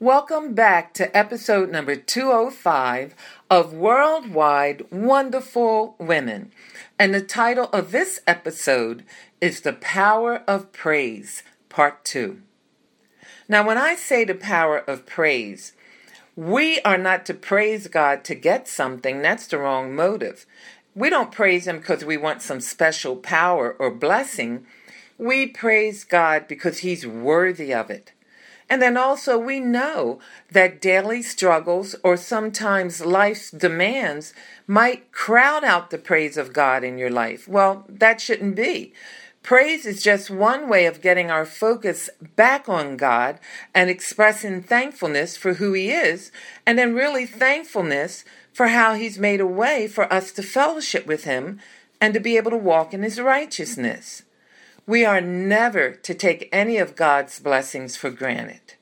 Welcome back to episode number 205 of Worldwide Wonderful Women. And the title of this episode is The Power of Praise, Part 2. Now, when I say the power of praise, we are not to praise God to get something. That's the wrong motive. We don't praise Him because we want some special power or blessing. We praise God because He's worthy of it. And then also, we know that daily struggles or sometimes life's demands might crowd out the praise of God in your life. Well, that shouldn't be. Praise is just one way of getting our focus back on God and expressing thankfulness for who He is, and then really thankfulness for how He's made a way for us to fellowship with Him and to be able to walk in His righteousness. We are never to take any of God's blessings for granted.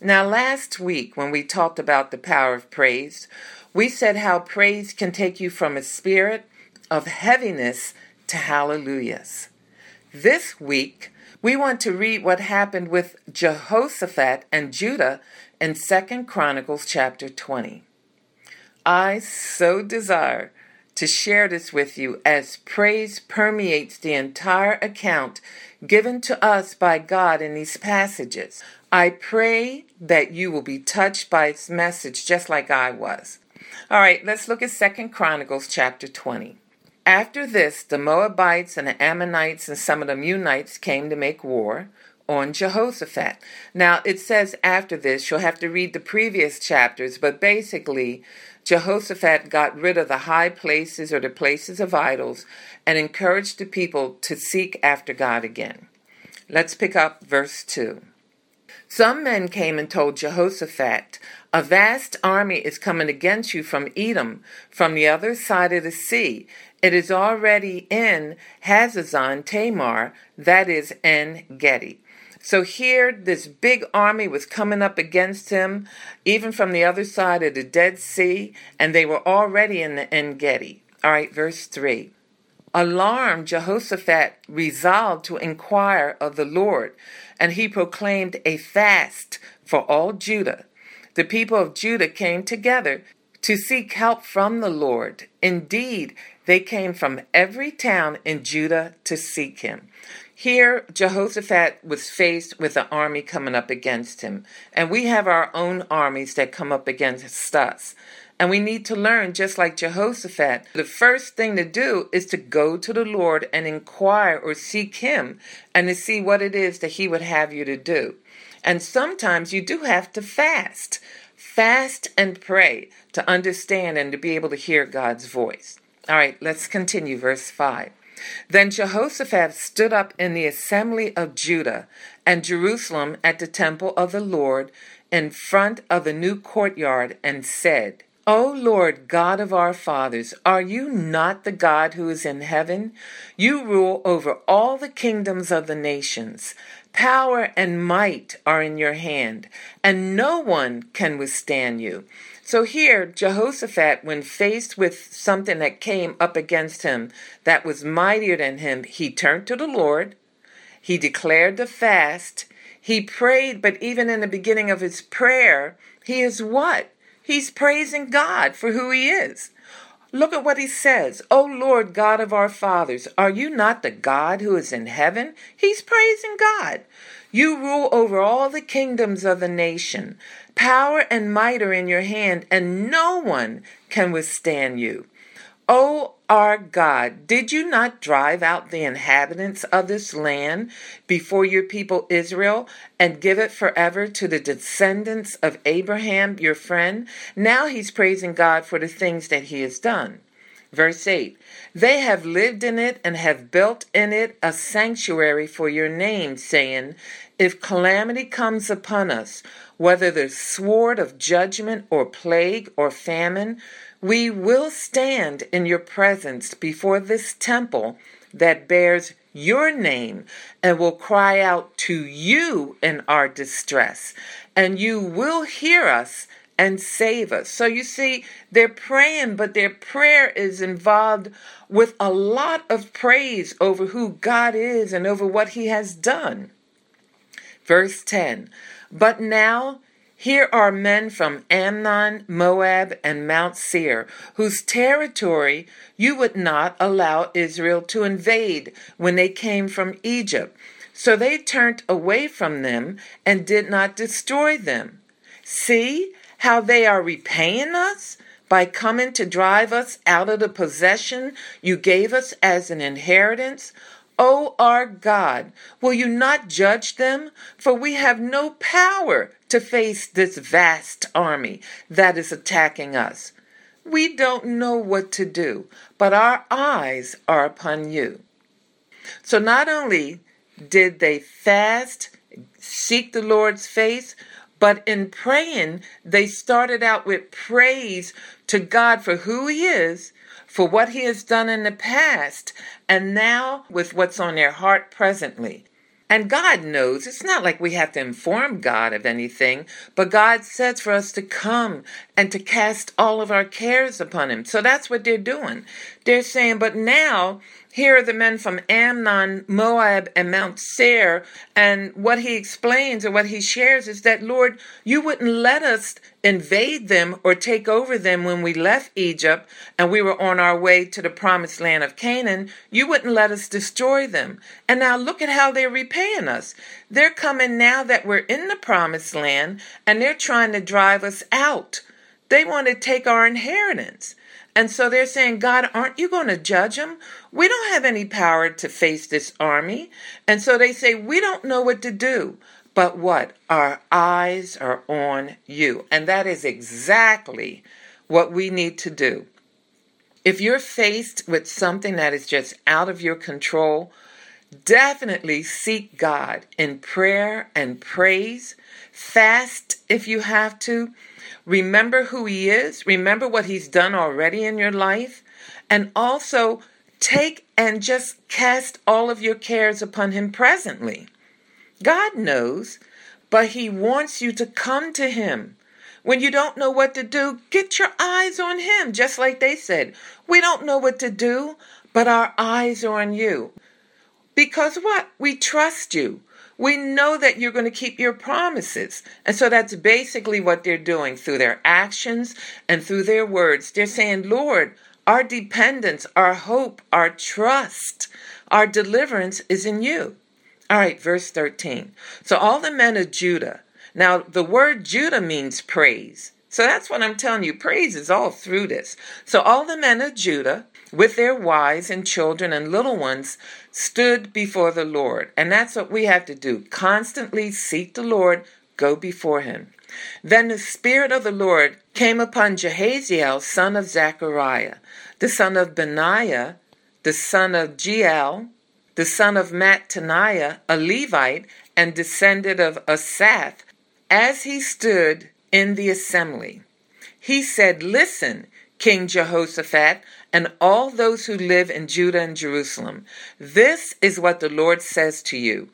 Now, last week, when we talked about the power of praise, we said how praise can take you from a spirit of heaviness to hallelujahs. This week, we want to read what happened with Jehoshaphat and Judah in 2 Chronicles chapter 20. I so desire to share this with you as praise permeates the entire account given to us by God in these passages. I pray that you will be touched by its message just like I was. All right, let's look at Second Chronicles chapter 20. After this, the Moabites and the Ammonites and some of the Meunites came to make war on Jehoshaphat. Now, it says after this, you'll have to read the previous chapters, but basically, Jehoshaphat got rid of the high places or the places of idols and encouraged the people to seek after God again. Let's pick up verse 2. Some men came and told Jehoshaphat, A vast army is coming against you from Edom, from the other side of the sea. It is already in Hazazon Tamar, that is, En Gedi. So here, this big army was coming up against him, even from the other side of the Dead Sea, and they were already in the En Gedi. All right, verse 3. Alarmed, Jehoshaphat resolved to inquire of the Lord, and he proclaimed a fast for all Judah. The people of Judah came together to seek help from the Lord. Indeed, they came from every town in Judah to seek him. Here, Jehoshaphat was faced with an army coming up against him. And we have our own armies that come up against us. And we need to learn, just like Jehoshaphat, the first thing to do is to go to the Lord and inquire or seek Him and to see what it is that He would have you to do. And sometimes you do have to fast. Fast and pray to understand and to be able to hear God's voice. All right, let's continue. Verse 5. Then Jehoshaphat stood up in the assembly of Judah and Jerusalem at the temple of the Lord in front of the new courtyard and said, O Lord God of our fathers, are you not the God who is in heaven? You rule over all the kingdoms of the nations. Power and might are in your hand, and no one can withstand you. So here, Jehoshaphat, when faced with something that came up against him that was mightier than him, he turned to the Lord. He declared the fast. He prayed, but even in the beginning of his prayer, he is what? He's praising God for who he is. Look at what he says. O Lord God of our fathers, are you not the God who is in heaven? He's praising God. You rule over all the kingdoms of the nation. Power and might are in your hand, and no one can withstand you. O our God, did you not drive out the inhabitants of this land before your people Israel and give it forever to the descendants of Abraham, your friend? Now he's praising God for the things that he has done. Verse 8 They have lived in it and have built in it a sanctuary for your name, saying, If calamity comes upon us, whether the sword of judgment or plague or famine, we will stand in your presence before this temple that bears your name and will cry out to you in our distress, and you will hear us and save us. So you see, they're praying, but their prayer is involved with a lot of praise over who God is and over what He has done. Verse 10 But now here are men from Ammon, Moab, and Mount Seir, whose territory you would not allow Israel to invade when they came from Egypt. So they turned away from them and did not destroy them. See how they are repaying us? by coming to drive us out of the possession you gave us as an inheritance? O our God, will you not judge them? For we have no power to face this vast army that is attacking us. We don't know what to do, but our eyes are upon you. So not only did they fast, seek the Lord's face, but in praying, they started out with praise to God for who He is for what he has done in the past and now with what's on their heart presently. And God knows. It's not like we have to inform God of anything, but God says for us to come and to cast all of our cares upon Him. So that's what they're doing. They're saying, but now here are the men from Ammon, Moab, and Mount Seir. And what he explains or what he shares is that, Lord, you wouldn't let us invade them or take over them when we left Egypt and we were on our way to the promised land of Canaan. You wouldn't let us destroy them. And now look at how they're repaying us. They're coming now that we're in the promised land and they're trying to drive us out. They want to take our inheritance. And so they're saying, God, aren't you going to judge them? We don't have any power to face this army. And so they say, We don't know what to do. But what? Our eyes are on you. And that is exactly what we need to do. If you're faced with something that is just out of your control, definitely seek God in prayer and praise. Fast if you have to Remember who He is. Remember what He's done already in your life. And also take and just cast all of your cares upon Him presently. God knows, but He wants you to come to Him. When you don't know what to do, get your eyes on Him, just like they said. We don't know what to do, but our eyes are on you. Because what? We trust you. We know that you're going to keep your promises. And so that's basically what they're doing through their actions and through their words. They're saying, Lord, our dependence, our hope, our trust, our deliverance is in you. All right, verse 13. So all the men of Judah, now the word Judah means praise. So that's what I'm telling you. Praise is all through this. So all the men of Judah, with their wives and children and little ones, stood before the Lord. And that's what we have to do constantly seek the Lord, go before him. Then the Spirit of the Lord came upon Jehaziel, son of Zechariah, the son of Benaiah, the son of Jeiel, the son of Mattaniah, a Levite, and descendant of Asaph, as he stood in the assembly. He said, Listen, King Jehoshaphat, and all those who live in Judah and Jerusalem. This is what the Lord says to you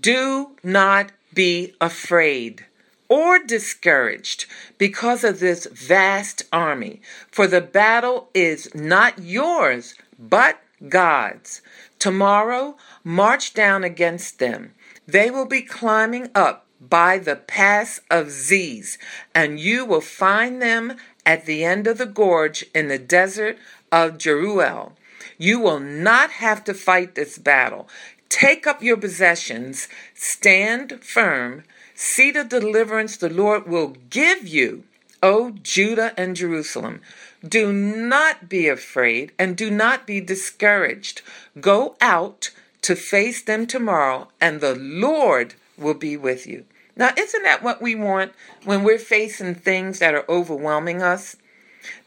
Do not be afraid or discouraged because of this vast army, for the battle is not yours, but God's. Tomorrow, march down against them. They will be climbing up by the pass of Ziz, and you will find them at the end of the gorge in the desert of Jeruel. You will not have to fight this battle. Take up your possessions, stand firm, see the deliverance the Lord will give you, O Judah and Jerusalem. Do not be afraid and do not be discouraged. Go out to face them tomorrow, and the Lord will be with you. Now, isn't that what we want when we're facing things that are overwhelming us?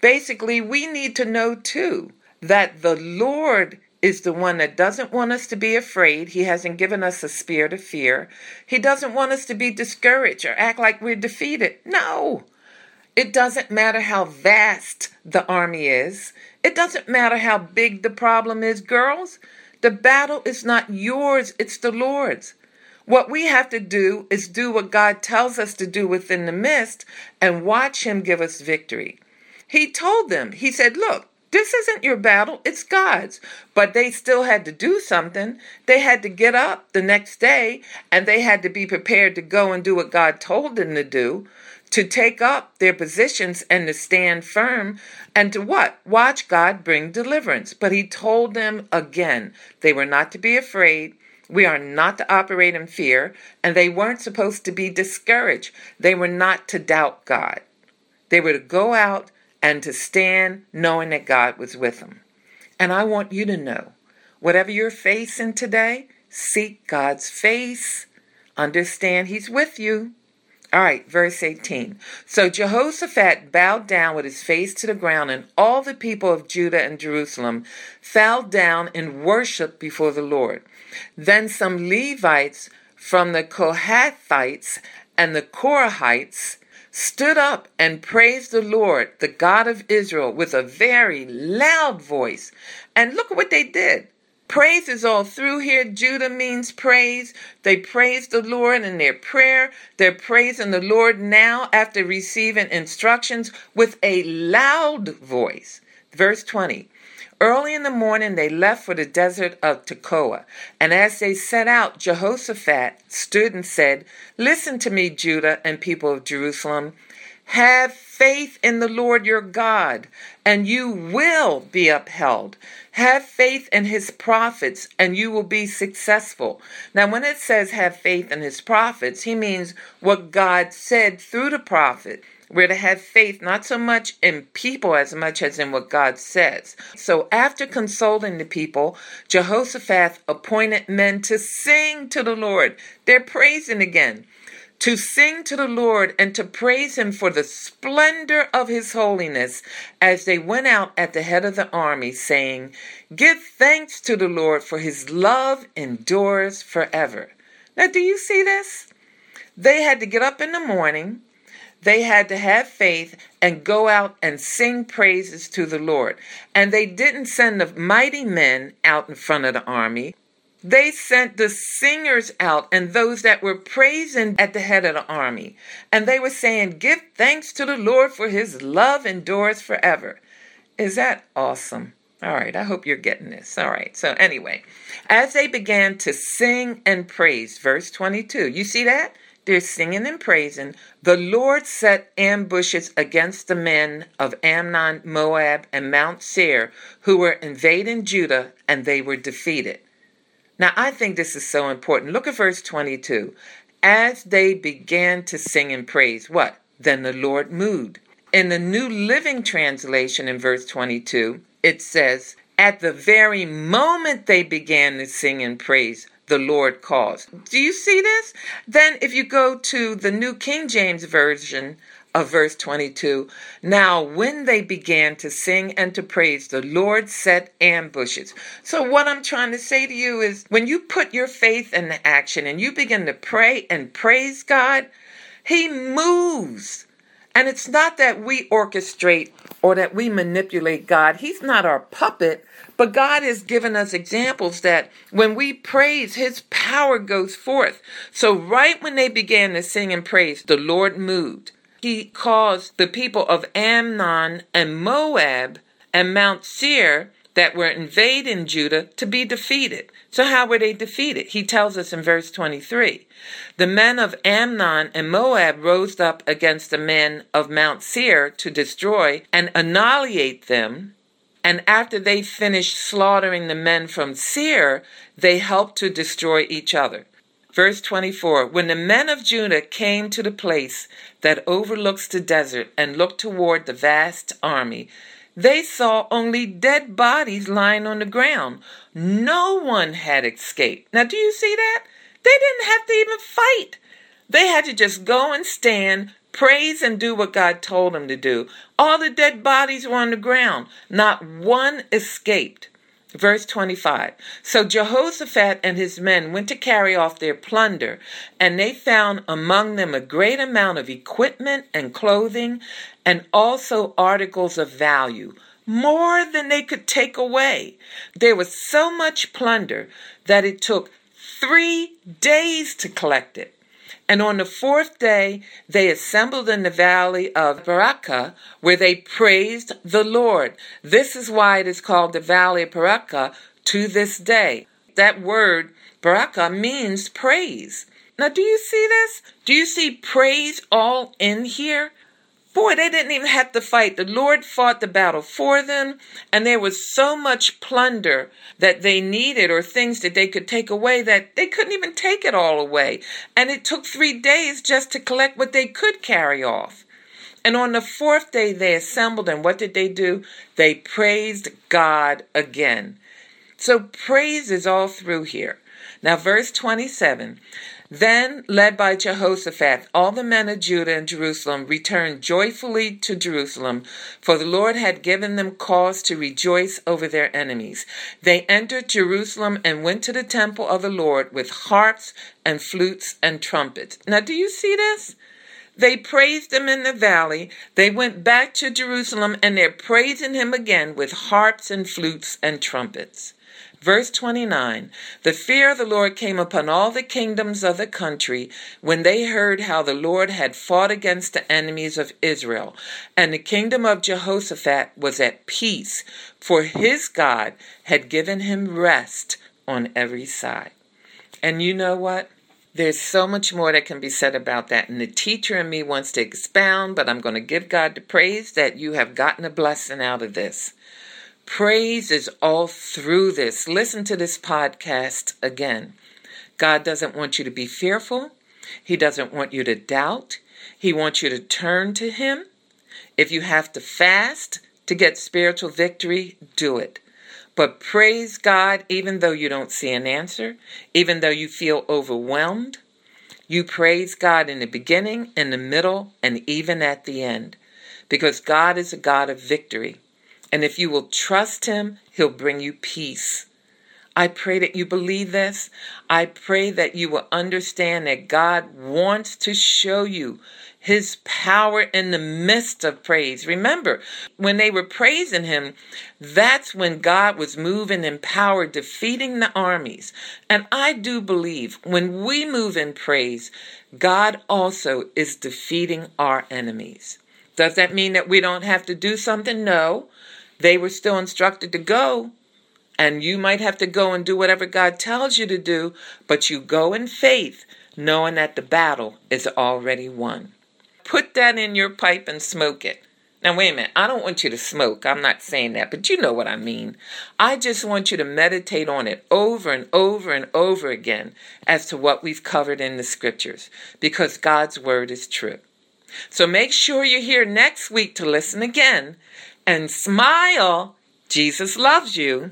Basically, we need to know too that the Lord is the one that doesn't want us to be afraid. He hasn't given us a spirit of fear. He doesn't want us to be discouraged or act like we're defeated. No. It doesn't matter how vast the army is. It doesn't matter how big the problem is, girls. The battle is not yours, it's the Lord's. What we have to do is do what God tells us to do within the midst and watch Him give us victory. He told them, He said, Look, this isn't your battle, it's God's. But they still had to do something. They had to get up the next day and they had to be prepared to go and do what God told them to do, to take up their positions and to stand firm and to what? Watch God bring deliverance. But He told them again they were not to be afraid. We are not to operate in fear, and they weren't supposed to be discouraged. They were not to doubt God. They were to go out and to stand knowing that God was with them. And I want you to know whatever you're facing today, seek God's face, understand He's with you. All right, verse 18. So Jehoshaphat bowed down with his face to the ground, and all the people of Judah and Jerusalem fell down in worship before the Lord. Then some Levites from the Kohathites and the Korahites stood up and praised the Lord, the God of Israel, with a very loud voice. And look what they did. Praise is all through here. Judah means praise. They praise the Lord in their prayer. They're praising the Lord now after receiving instructions with a loud voice. Verse 20. Early in the morning, they left for the desert of Tekoa. And as they set out, Jehoshaphat stood and said, Listen to me, Judah and people of Jerusalem. Have faith in the Lord your God, and you will be upheld. Have faith in his prophets, and you will be successful. Now, when it says have faith in his prophets, he means what God said through the prophet. We're to have faith not so much in people as much as in what God says. So after consulting the people, Jehoshaphat appointed men to sing to the Lord. They're praising again. To sing to the Lord and to praise him for the splendor of his holiness as they went out at the head of the army, saying, Give thanks to the Lord, for his love endures forever. Now, do you see this? They had to get up in the morning they had to have faith and go out and sing praises to the Lord. And they didn't send the mighty men out in front of the army. They sent the singers out and those that were praising at the head of the army. And they were saying, Give thanks to the Lord for his love endures forever. Is that awesome? All right, I hope you're getting this. All right, so anyway, as they began to sing and praise, verse 22, you see that? They're singing and praising. The Lord set ambushes against the men of Ammon, Moab, and Mount Seir who were invading Judah, and they were defeated. Now, I think this is so important. Look at verse 22. As they began to sing and praise, what? Then the Lord moved. In the New Living Translation in verse 22, it says, At the very moment they began to sing and praise, the Lord calls. Do you see this? Then, if you go to the New King James Version of verse 22, now when they began to sing and to praise, the Lord set ambushes. So, what I'm trying to say to you is when you put your faith into action and you begin to pray and praise God, He moves. And it's not that we orchestrate or that we manipulate God. He's not our puppet, but God has given us examples that when we praise, His power goes forth. So, right when they began to sing and praise, the Lord moved. He caused the people of Ammon and Moab and Mount Seir that were invading Judah to be defeated. So, how were they defeated? He tells us in verse 23 The men of Ammon and Moab rose up against the men of Mount Seir to destroy and annihilate them and after they finished slaughtering the men from Seir, they helped to destroy each other. Verse 24 When the men of Judah came to the place that overlooks the desert and looked toward the vast army, they saw only dead bodies lying on the ground. No one had escaped. Now, do you see that? They didn't have to even fight. They had to just go and stand, praise, and do what God told them to do. All the dead bodies were on the ground. Not one escaped. Verse 25 So Jehoshaphat and his men went to carry off their plunder, and they found among them a great amount of equipment and clothing, and also articles of value, more than they could take away. There was so much plunder that it took three days to collect it. And on the fourth day, they assembled in the valley of Berachah, where they praised the Lord. This is why it is called the valley of Berachah to this day. That word, Berachah, means praise. Now, do you see this? Do you see praise all in here? Boy, they didn't even have to fight. The Lord fought the battle for them, and there was so much plunder that they needed or things that they could take away that they couldn't even take it all away. And it took three days just to collect what they could carry off. And on the fourth day, they assembled, and what did they do? They praised God again. So praise is all through here. Now, verse 27 then, led by Jehoshaphat, all the men of Judah and Jerusalem returned joyfully to Jerusalem, for the Lord had given them cause to rejoice over their enemies. They entered Jerusalem and went to the temple of the Lord with harps and flutes and trumpets. Now, do you see this? They praised him in the valley. They went back to Jerusalem and they're praising him again with harps and flutes and trumpets. Verse 29 The fear of the Lord came upon all the kingdoms of the country when they heard how the Lord had fought against the enemies of Israel. And the kingdom of Jehoshaphat was at peace, for his God had given him rest on every side. And you know what? There's so much more that can be said about that. And the teacher in me wants to expound, but I'm going to give God the praise that you have gotten a blessing out of this. Praise is all through this. Listen to this podcast again. God doesn't want you to be fearful. He doesn't want you to doubt. He wants you to turn to Him. If you have to fast to get spiritual victory, do it. But praise God even though you don't see an answer, even though you feel overwhelmed. You praise God in the beginning, in the middle, and even at the end. Because God is a God of victory. And if you will trust Him, He'll bring you peace. I pray that you believe this. I pray that you will understand that God wants to show you his power in the midst of praise. Remember, when they were praising him, that's when God was moving in power, defeating the armies. And I do believe when we move in praise, God also is defeating our enemies. Does that mean that we don't have to do something? No. They were still instructed to go, and you might have to go and do whatever God tells you to do, but you go in faith, knowing that the battle is already won. Put that in your pipe and smoke it. Now, wait a minute. I don't want you to smoke. I'm not saying that, but you know what I mean. I just want you to meditate on it over and over and over again as to what we've covered in the scriptures, because God's word is true. So make sure you're here next week to listen again and smile. Jesus loves you.